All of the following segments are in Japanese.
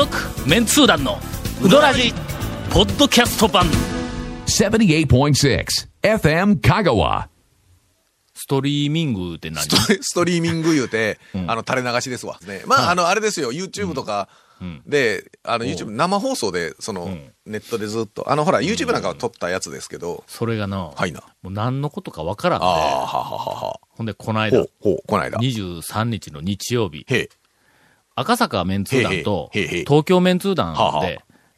続メンツー団のウドラジポッドキャスト版。78.6 FM Kagawa. ストリーミングって何？ストストリーミング言うて、あの、垂れ流しですわ。ね。まあ、あの、あれですよ、YouTube とか。で、あの、YouTube 生放送で、その、ネットでずっと、あの、ほら、YouTube なんかは撮ったやつですけど、それがな、はいな。もう何のことかわからんで、ああ、はははは。ほんで、この間。ほう、、ほう、こないだ。へ23日の日曜日、え。赤坂メンツー団と、東京メンツー団はあは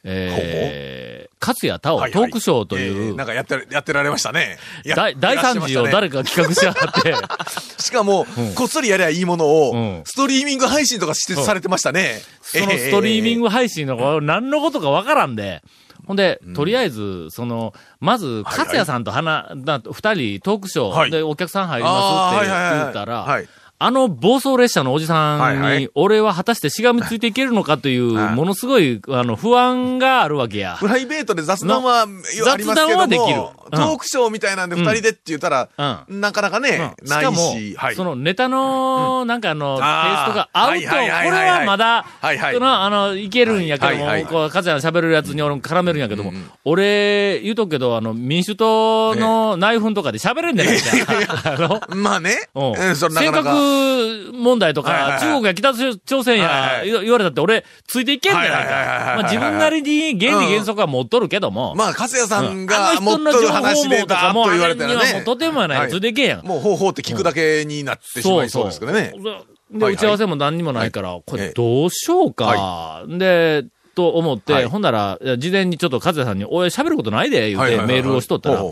えー、勝谷太はいはい郎トークショーといえうえ、なんかやってら、やってられましたね。や大大惨事を誰か。か企画しやがって、しかも、こっそりやりゃいいものを、うん。ストリーミング配信とかして、されてましたね。そのストリーミング。グ配信の何のことかわからんで、ほんで、とりあえず、その、まず、勝谷さんと花、な二人トークショーはい。でお客さん入りますってあーはいはいはい。言ったらはい、あの暴走列車のおじさんはいはい。に、俺は果たしてしがみついていけるのかという、はい。ものすごい、あの、不安があるわけや。プライベートで雑談は、雑談はできる。うん。トークショーみたいなんで二人でって言ったら、うなかなかね、うん。しないかもし、はい。そのネタの、なんかあの、テイストが合うと、これはまだ、はいはい。その、あの、いけるんやけどもはいはいは、い。こう、かつやの喋るやつに俺も絡めるんやけども、俺、言うとくけど、あの、民主党の内紛とかで喋れんじゃないか。あの、まあね、うん。うん、それな尖かなか。閣問題とか、中国や北朝鮮や言言われたって俺、ついていけんじゃないか。はいまあ自分なりに原理原則は持っとるけども、まあ、加谷さんあがの持っとる人の情報話でだと言われたらね。もうあれにはもう。とてもやない、はいついていけん。やん。もう方法って聞くだけになってしまいそうですけどね。で、はい打ち合わせも何にもないから、これええ。どうしようか。で、と思って、はい。ほんなら、事前にちょっと和也さんに、俺喋ることないで、言うてメールをしとったら、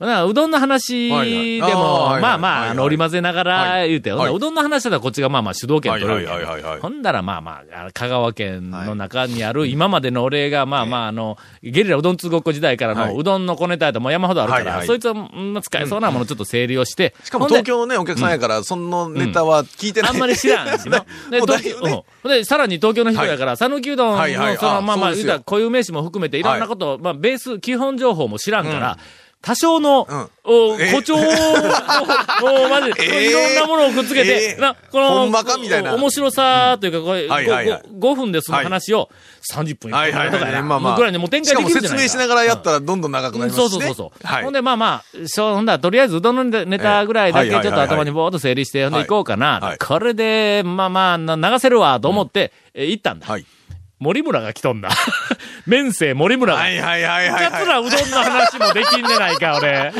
ほうほなうどんの話でも、まあまあ、あの、織り交ぜながらはい。言うて、うどんの話だったらこっちがまあまあ主導権取れるほんだらまあまあ香川県の中にある、今までの俺がまあまあ、あの、ゲリラうどん通ごっこ時代からはい。のうどんの小ネタやともう山ほどあるから、そいつは、うん使えそうなものちょっと整理をして、しかも東京のね、お客さんやから、そのネタは聞いてない。あんまり知らんしな。で。で、さらに東京の人やから、讃岐うどんの、その、あまあまあ、言うたら固有名詞も含めていろんなことを、まあ、ベース、基本情報も知らんから、多少の、うんおえ誇張を、おマジで、えーいろんなものをくっつけて、えーな、この、面白さというか、これ、はいはいはい5分で済む話を30分はいはいとかやな。ぐらいでもう展開できるじゃないか。しかも説明しながらやったらどんどん長くなりますしね。そうそうそうほん。で、まあまあ、しょほんだらとりあえずうどんのネタぐらいだけちょっと頭にぼーっと整理して、ほんで行こうかな。はいこれで、まあまあ、な流せるわ、と思って、え行ったんだ。はい。森村が来とんだ。面生森村が。はいはいはいはいはい。桂うどんの話もできんでないか、俺。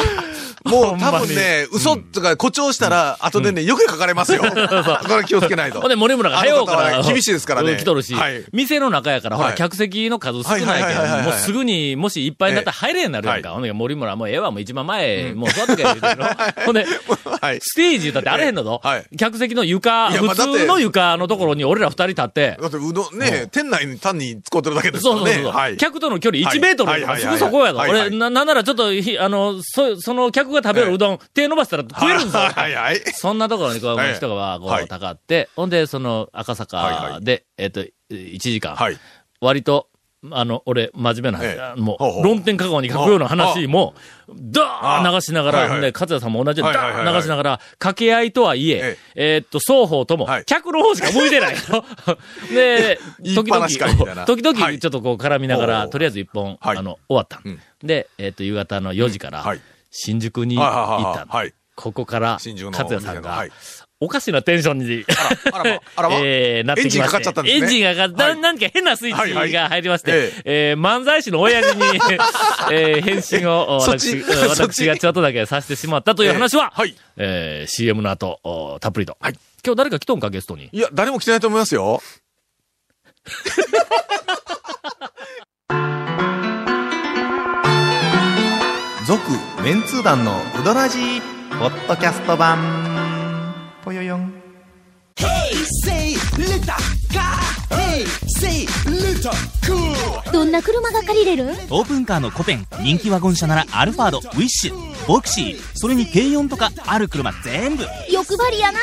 もう多分ね、嘘とか誇張したら、後でね、よく書かれますよ。これ気をつけないと。ほんで、森村が早うから。厳しいですからねうん来とるし、はい店の中やから、ほら、はい客席の数少ないけど、もうすぐに、もしいっぱいになったら入れんなるやんか。ええほんで、森村もうええわ、もう一番前、もう座ってけ言うて。ほんで、はい。ステージだってあれへんのぞ。はい客席の床、普通の床のところに俺ら二人立って、だってうどん、ね、店内に単に使ってるだけですからね。そうそうそう。はい。客との距離1メートルすぐそこやぞ。俺、な、なんならちょっとひ、あの、そ、その客が食べるうどん、手伸ばしたら食えるんぞ。はいはいはい。そんなところにこう、はい人がこう、はい。たかって、ほんで、その赤はい坂はい。で、えっと、1時間、はい。割と、あの、俺、真面目なもう、論点香川に書くような話も、ダーン流しながら、は勝谷さんも同じようにダーン流しながら、掛け合いとはいええ、え。ーっと、双方ともはい、客の方しか向いてないの。で、時々、時々、はい。ちょっとこう絡みながら、とりあえず一本、はい。あの、終わった。うん。で、えーっと、夕方の4時からはい、新宿にはい行った。ここから、新宿の勝谷さんが、はいおかしなテンションに。えー、なってきま。エンジンかかっちゃったんですねエンジンがかかっはいななんか変なスイッチが入りまして、えー漫才師の親父に、えー返信を私、私がちょっとだけさせてしまったという話は、えー CM の後、おたっぷりと。はい今日誰か来とんか、ゲストに。いや、誰も来てないと思いますよ。続メンツー団のウドラジーポッドキャスト版。ぽよよん。Say little car. Hey, say little cool. どんな車が借りれる？オープンカーのコペン人気ワゴン車ならアルファードウィッシュボクシーそれに軽4とかある車全部。欲張りやな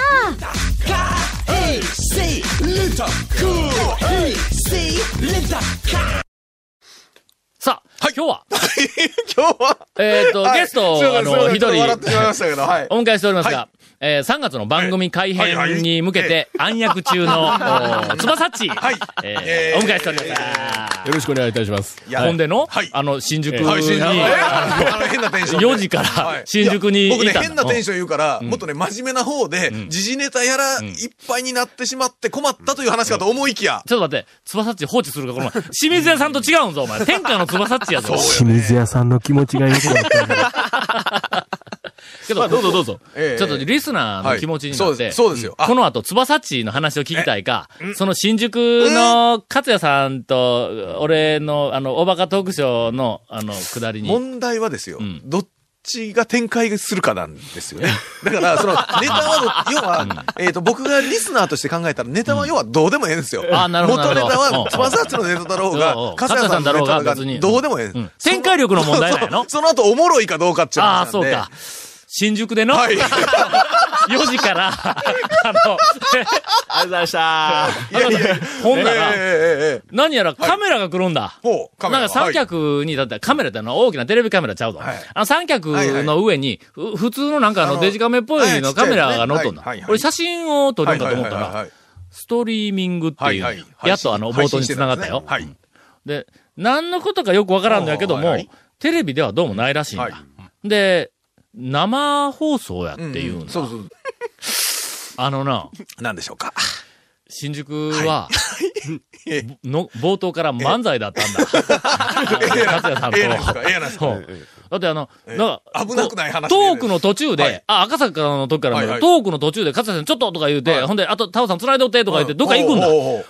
さあ、今日は、今日は、えっ、と、はい。ゲストを、あの、一人。お迎えしておりますが、えー3月の番組改編に向けて暗躍中の、おつばさっち、はい。えーお迎えしております。よろしくお願いいたします。ほんでの、はい。あの、新宿に、はい、新宿。ねあの変なテンションで。4時からはい。新宿に僕ね、変なテンション言うから、もっとね、真面目な方で、時事ネタやら、いっぱいになってしまって困ったという話かと思いきや、ちょっと待って、つばさっち放置するか、この前、清水屋さんと違うんぞ、お前。天下のつばさっちやぞ。清水屋さんの気持ちがよくわかる。けど、どうぞどうぞ。ええ。ちょっとリスナーの気持ちになって、はい。そうです。そうですよ。あ。この後、つばさっちの話を聞きたいか、その新宿の勝也さんと、俺の、あの、おバカトークショーの、あの、くだりに。問題はですよ、ん。どっちが展開するかなんですよね。だから、その、ネタはど、要は、えっと、僕がリスナーとして考えたら、ネタは要はどうでもええんですよ。あなるほど元ネタは、つばさっちのネタだろうがうん。うん、かさやさんだろうが、勝也さんだろうが別に。どうでもええ。展開力の問題なのその後、おもろいかどうかっていうああ。そうか。新宿での、はい。4時から、あの、ありがとうございました。ほんなら、何やらカメラが来るんだ。ほう、カメラ。なんか三脚に、だってカメラってあの大きなテレビカメラちゃうぞ。はい。あの三脚の上に、ふ普通のなんかああののデジカメっぽいのカメラが乗っとんだ。俺写真を撮るんかと思ったら、ストリーミングっていうやっとあの冒頭に繋がったよ。で、何のことかよくわからんのやけどもテレビではどうもないらしいんはい。だ。で、生放送やって。いうんだ。そうそう。あのな、なんでしょうか。新宿は、の、冒頭から漫才だったんだ。勝也さんと。ええええだってあの、なんか、危なくない話でトークの途中で、はいあ、赤坂の時からも、はいはいトークの途中で、勝谷さんちょっととか言うて、はいほんで、あと、タオさん繋いでおってとか言って、どっか行くんだ。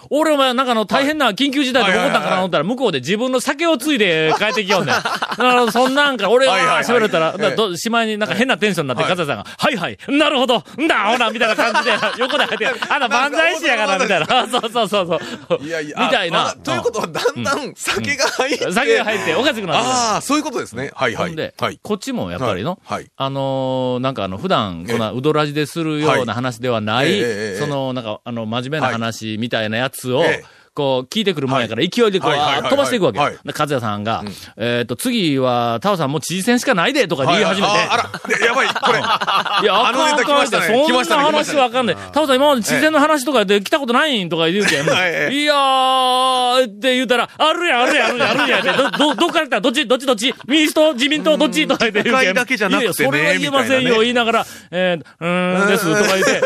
俺お前、なんかあの、大変な緊急事態で起こったんかなと思ったら、向こうで自分の酒をついで帰ってきよんねん。だから、そんなんから、俺が喋れたら、しまいになんか変なテンションになって、はい勝谷さんが、はいはい、なるほど、んだ、ほら、みたいな感じで、横で入って、あんた漫才師やから、みたいな。そうそうそうそう。いやいや。みたいなあ。ということは、だんだん酒が入って。酒が入っておかしくなってああ、そういうことですね。はいはい。ほんで、はい。こっちもやっぱりの、はいはい。あのーなんかあの、普段、こんな、うどらじでするような話ではない、その、なんか、あの、真面目な話みたいなやつを、ええこう、聞いてくるもんやから、勢いでこう、飛ばしていくわけ。和也さんが、えっ、と、次は、タオさんもう知事選しかないで、とか言い始めて。ああら、やばい、これ。いや、あかんあかんそんな話わかんない。タオさん今まで知事選の話とかで来たことないんとか言うけん。はい。やー、って言うたら、あるやん、あるやん、あるやん、あるやん。って、ど、ど、どっから来た？どっち、どっち、どっち民主党、自民党、どっち？とか言って言うけん。都会だけじゃなくてそれは言えませんよ、言いながら、えー、うーん、です、とか言って、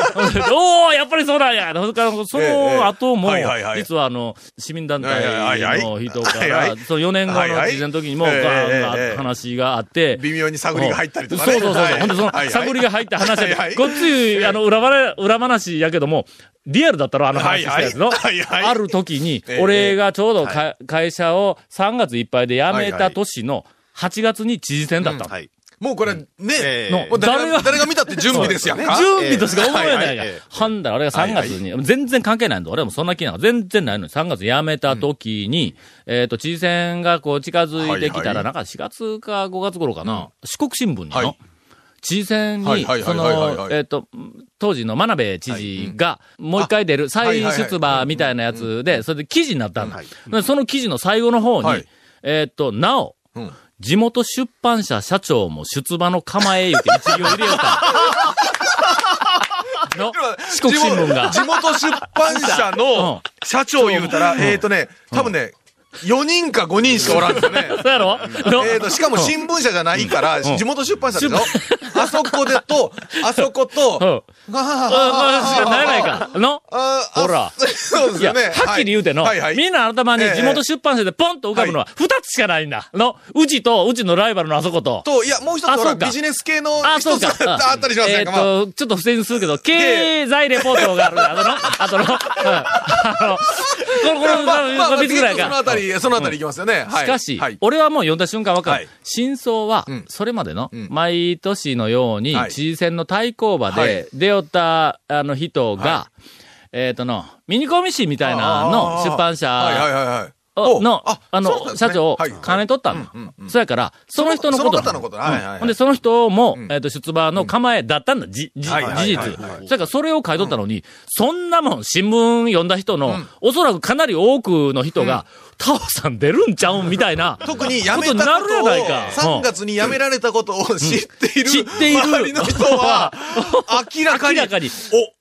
おー、やっぱりそうなんや。それから、その後も実はあの、市民団体の人からその4年後の知事選の時にも、ええガーン話があって、微妙に探りが入ったりとかね。そうそうそう。ほんで、その、探りが入った話やではいはい。ごっつい、あの、裏話、裏話やけども、リアルだったろあの話したやつの。ある時にえ、え。俺がちょうどか会社を3月いっぱいで辞めた年の8月に知事選だったの。もうこれ、ね、のもう誰が、誰が誰が見たって準備ですやんか。準備としか思えないがええ。はんだら、俺が3月に、全然関係ないんだ。俺もそんな気なんか全然ないのに、3月辞めた時に、えっと、知事選がこう近づいてきたら、はいはい。なんか4月か5月頃かな、四国新聞にのはい、知事選に、その、えっと、当時の真鍋知事が、もう一回出る、再出馬みたいなやつで、それで記事になったんだ。でその記事の最後の方にはい、えっと、なお、うん地元出版社社長も出馬の構え言うて一行入れよった。の四国新聞が。地元出版社の 社長言うたら、えっとね、多分ね、4人か5人しかおらんですよね。そうやろ？の？えっと、しかも新聞社じゃないから、ん地元出版社でしょ？あそこでと、あそこと、うん。あ、まあ、しかならないか。のああほらそうですよね。はっきり言うての。みんな頭にええ地元出版社でポンと浮かぶのは二つしかないんだ。の、うちと、うちのライバルのあそこと。と、いや、もう一つビジネス系の。一つがあったりしますね。えっまあと、ちょっと不正にするけど、経済レポートがある。あとの、あとの、うんあの、これ、これ、まあ、まあ、三つぐらいか。り、そのあたりいきますよね。はいしかし、はい。俺はもう読んだ瞬間わかる。はい真相は、うんそれまでの、ん毎年のように、はい知事選の対抗馬はいで出よった、あの人が、はえっ、との、ミニコミ誌みたいなの出版社。の、ああの、社長はい、金取ったの。そやから、その人のことなそのことはいはいはい。ほんで、その人も、えっと、出馬の構えだったんだ、じ、じ、事実。そやから、それを書いとったのに、そんなもん、新聞読んだ人の、おそらくかなり多くの人が、タオさん出るんちゃうんみたいな。特に辞めたことになるやことを、ないか。3月に辞められたことを知っている、知っている。周りの人は、明らかに、明らかに。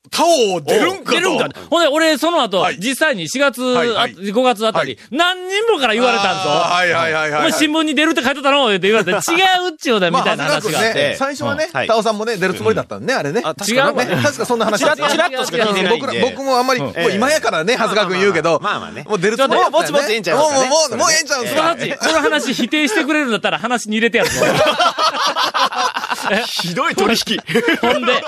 お、タオ出るんかと。出るんか。ほんで、俺、その後、はい。実際に4月、はいはい。あ5月あたり、何人もから言われたんぞ。はいはいはいはい。新聞に出るって書いてたの？って言われて、違うっちゅうだよ、みたいな話があって。最初はね、はい。タオさんもね、出るつもりだったんね、あれね。違うわね。確かそんな話チラッチラッとしか聞いてないんで。僕ら、僕もあんまり、もう今やからね、長谷川君言うけど、まあまあまあまあね。もう出るつもりだったよねぼちぼちええんちゃいますかね。もう、もう、もうええんちゃうんすか？その話、その話否定してくれるんだったら話に入れてやるぞ。ひどい取引。ほんで、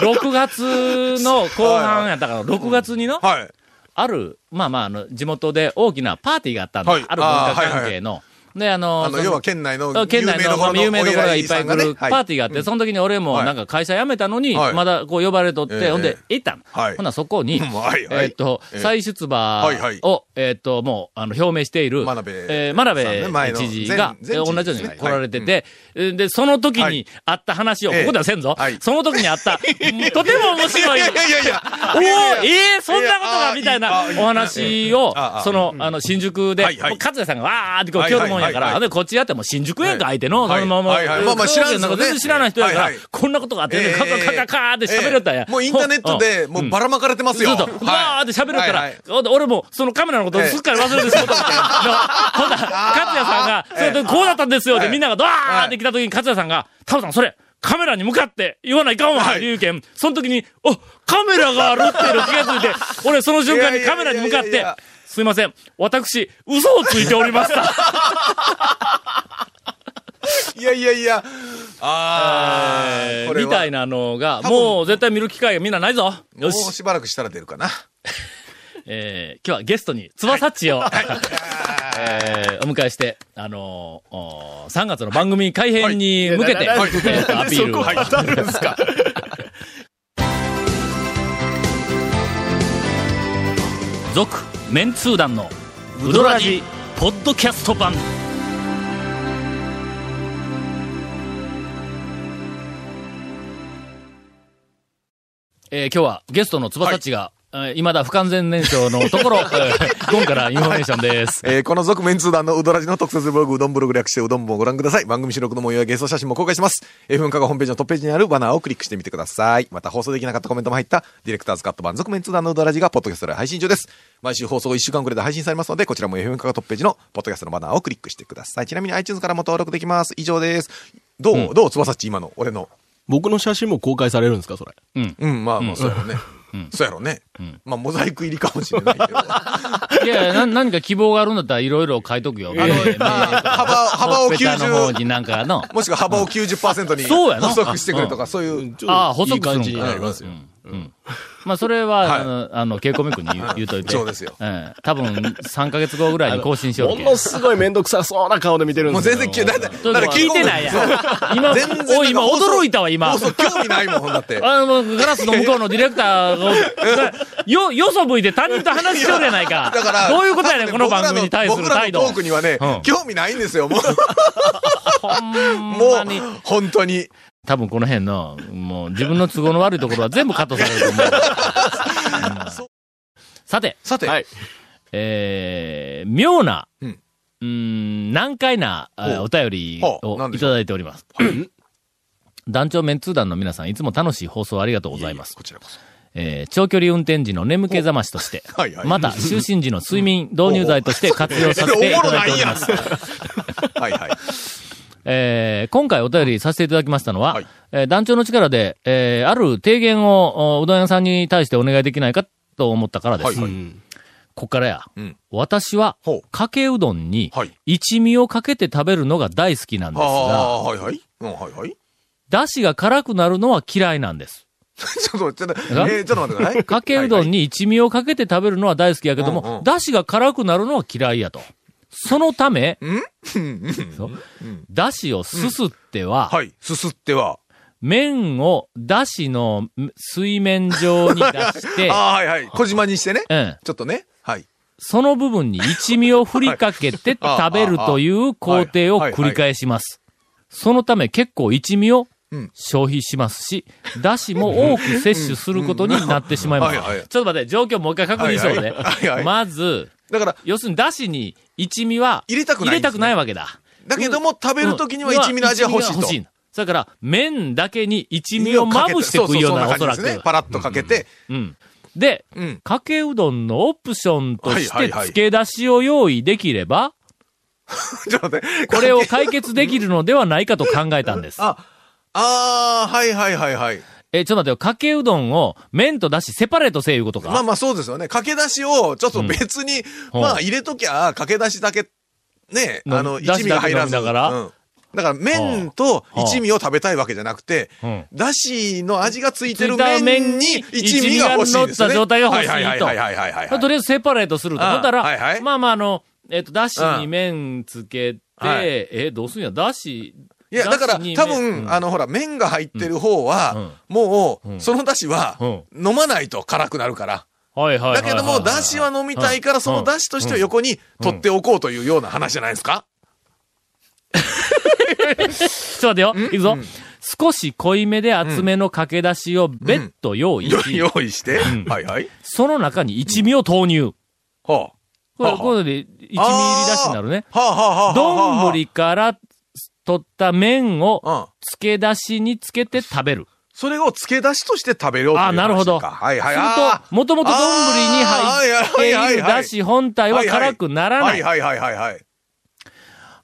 6月の後半やったから、6月にの、はい。ある、まあまあ、あの、地元で大きなパーティーがあったんだ。はいある文化関係の。で、あの、あの、そ要は県内の、県内の、まあ有名どころがいっぱい来るパーティーがあって、はいその時に俺もはい。なんか会社辞めたのに、はい。まだこう呼ばれとって、ええ。ほんで行ったの。はい。ほなそこに、えーっと、ええ。再出馬を、えーっと、もう、あの、表明している、真鍋えー真鍋知事が、同じように来られてて、えで、その時にあった話を、はいここではせんぞ。はい。その時にあった、とても面白い、いやいやいや。おおええそんなことがみたいなお話をその、あの、新宿で、勝也さんがわーってこう来よるもんやから、で、こっちやっても新宿やんか、相手の、はい。そのまま、まあまあ知らんすよね全然知らない人やからこんなことがあってね、カカカカカーって喋れたんや。もうインターネットで、もうばらまかれてますよ。ずっと、わーって喋るから、俺もそのカメラのことすっかり忘れてしまったみたいな。ほんな ら、勝也さんが、それでこうだったんですよってみんながドワーって来た時に勝也さんが、タオさんそれ、カメラに向かって言わないかんわ、はい言うけん。その時に、お、カメラがあるっていうの気がついて、俺その瞬間にカメラに向かってすいません、私、嘘をついておりました。いやいやいや。あー、これはみたいなのが、もう絶対見る機会がみんなないぞ。もうよし。しばらくしたら出るかな。えー今日はゲストに、つばさっちを、えーお迎えして、あのーおー3月の番組改編に向けて、はいえーとアピールを。当たるんですか？続、メンツー団の、ウドラジ、ポッドキャスト版。えー今日はゲストのつばさっちが、えー未だ不完全燃焼のところ、えー、ゴンからインフォメーションです。えーこの続面通談のうどらじの特設ブログ、うどんブログ略してうどん部をご覧ください。番組収録の模様やゲスト写真も公開します。F 分化がホームページのトップページにあるバナーをクリックしてみてください。また放送できなかったコメントも入った、ディレクターズカット版続面通談のうどらじがポッドキャストで配信中です。毎週放送1週間くらいで配信されますので、こちらも F 分化がトップページのポッドキャストのバナーをクリックしてください。ちなみに iTunes からも登録できます。以上です。どう、どうつばさっち今の、俺の。僕の写真も公開されるんですか、それ？うん、まあまあ、そうやろうね。そうやろうね。まあ、モザイク入りかもしれないけど。いや、な、何か希望があるんだったらいろいろ書いとくよ。あの幅、幅をほっぺたの方90、になんかの。もしくは幅を90%にそうやな補足してくれとか、そういう。ああ、補足いい感じになりますよ。まあ、それは、はいあの、あの、ケイコミ君に言う言うといて。そうですよええ多分、3ヶ月後ぐらいに更新しようけものすごいめんどくさそうな顔で見てるんもうですよ。全然聞いてない。だ聞いてないやん。今、全然おい、今驚いたわ、今放。送興味ないもん、ほんだって。あの、もうガラスの向こうのディレクターが、よ、よそ向いて他人と話しとるやないか。だから、どういうことやねん、この番組に対する態度。僕らのトークにはねうん、興味ないんですよ、もう。ほんもまに。う、本当に。多分この辺の、もう自分の都合の悪いところは全部カットされると思う。うんさて、さて、はい。えー、妙な、ううんーん、難解なお便りをいただいております。団長メンツー団の皆さん、いつも楽しい放送ありがとうございます。こちらこそ。えー長距離運転時の眠気覚ましとして、はいはいまた就寝時の睡眠導入剤として活用させていただいております。はいはい。えー今回お便りさせていただきましたのは、はいえー団長の力で、えーある提言をおうどん屋さんに対してお願いできないかと思ったからです。はいはいうんこっからや。うん私はかけうどんにはい、一味をかけて食べるのが大好きなんですあが、あ、はいはい。うん、はいはい。だしが辛くなるのは嫌いなんです。ちょっと、ちょっと、えー、ちょっと待ってくださ い。かけうどんに一味をかけて食べるのは大好きやけどもん、だしが辛くなるのは嫌いやと。そのため、そうだしをすすっては、はい。すすっては。麺をだしの水面上に出して あ、あ、はいはい。小島にしてね。うん、ちょっとね。はい。その部分に一味を振りかけてはい食べるという工程を繰り返します。そのため結構一味をうん消費しますし、だしも多く摂取することになってしまいます。ちょっと待って、状況もう一回確認しようね。まず、だから、要するにだしに一味は入れたくないね入れたくないわけだ。だけども食べるときには一味の味は欲しいと。一味が欲それから、麺だけに一味をまぶして食うような、おそらく。ね。パラッとかけて、うん。で、うん。かけうどんのオプションとして、付け出しを用意できれば、ちょっと待って。これを解決できるのではないかと考えたんです。あ、あー、はいはいはいはい。え、ちょっと待ってよ、かけうどんを麺とだしセパレートせいうことか？まあまあそうですよね。駆け出しをちょっと別に、うんまあ入れときゃ、駆け出しだけ、ね、のあの、出一味が入らず。汁だけ飲みながら？うんだから麺と一味を食べたいわけじゃなくて、うんだしの味がついてる麺に一味が欲しいですよね。一味が乗った状態が欲しいとはいはいはいはいはいはい。とりあえずセパレートすると。あほんだら、はいはいまあまああの、えっ、と、だしに麺つけて、はいえ、どうすんや、だし、いや、だから、多麺分、あの、ほら、麺が入ってる方は、もう、そのだしは、飲まないと辛くなるから。はいはいだけども、だしは飲みたいから、そのだしとしては横に取っておこうというような話じゃないですか？ちょっと待ってよ。いくぞ。少し濃いめで厚めのかけ出しを別途用意し、用意して、はいはい。その中に一味を投入。はこれ、はあこれで一味入りだしになるね。あ。はあ。はあ。はあ。丼から取った麺をうん。漬け出しにつけて食べる。それを漬け出しとして食べようという。あなるほどはいはい。するあと、もともと丼に入っているだし本体は辛くならない。はいはいはいはいはい。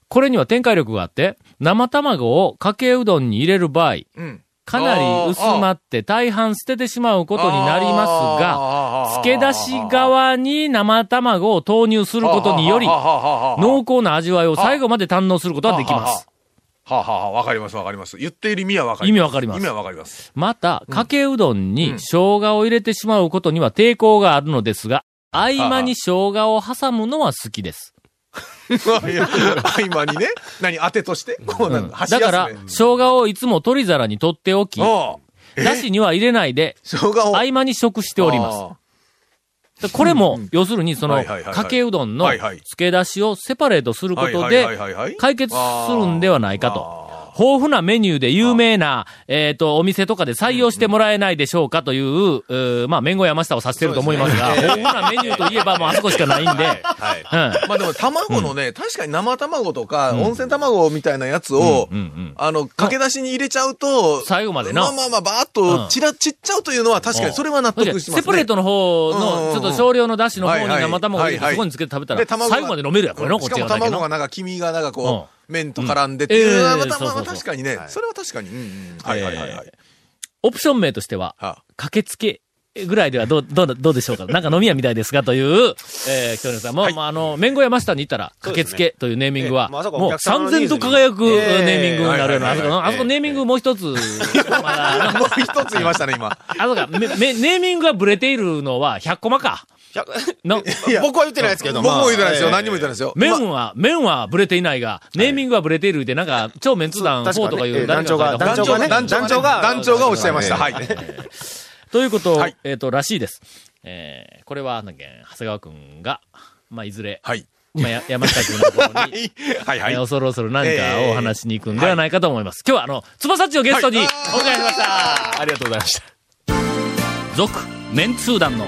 これには展開力があって、生卵をかけうどんに入れる場合、うん。かなり薄まって大半捨ててしまうことになりますが、が漬け出し側に生卵を投入することにより、濃濃厚な味わいを最後まで堪能することができます。はあ、はあはあ、わかりますわかります。言っている意味はわかります。意味わかります。意味はわかります。また、かけうどんに生姜を入れてしまうことには抵抗があるのですが、合間に生姜を挟むのは好きです。合間にね、何当てとして？こうなんか、箸休め。だから、生姜をいつも取り皿に取っておき、だしには入れないで、生姜を。合間に食しております。これも、要するにその、かけうどんのはいはい。漬け出しをセパレートすることはいで解決するんではないかと。あ豊富なメニューで有名な、えっ、と、お店とかで採用してもらえないでしょうかという、うーまあ、麺後山下を指してると思いますが、豊富なメニューといえばもうあそこしかないんで、はい。うん。まあでも卵のね、確かに生卵とか、温泉卵みたいなやつを、あの、駆け出しに入れちゃうと、最後までな。まあまあまあ、ばーっうん。と、ちら、ちっちゃうというのは確かにそれは納得しますね。セパレートの方の、うんちょっと少量のだしの方に生卵を入れてそこにつけて食べたら、最後まで飲めるやん、これの、こっちが卵がなんか黄身がなんかこうん。う、麺と絡んでっていう。のは、うん。また確かにね、それは確かに。はいはいはいはい。オプション名としては、は駆けつけぐらいではどう、どう、どうでしょうか？なんか飲み屋みたいですがという、えー、京根さんも、まあ、あの、麺後山下に行ったら、駆けつけというネーミングは、もう三千と輝くええネーミングになるような、あそこあそこネーミングもう一つ、まだ、もう一つ言いましたね、今。あそこネーミングがブレているのは100コマか。の、いや 僕は言ってないですけど、僕も言ってないですよ。まあ何にも言ってないですよ。麺は、麺はブレていないが、ネーミングはブレているで、なんか、超メンツ団4確かにとかいうええ団長が団長がね団長が、団長が団長がおっしゃいました。はい。ということ、はいえっ、と、らしいです。えー、これは、なんだっけ、長谷川くんが、まあ、いずれ、はい。まあ、や 山下くんのところに、はいはいえー。恐る恐る何かをお話しに行くんではないかと思います。今日は、あの、つばさちをゲストにおはい迎えしました。ありがとうございました。続、メンツー団の、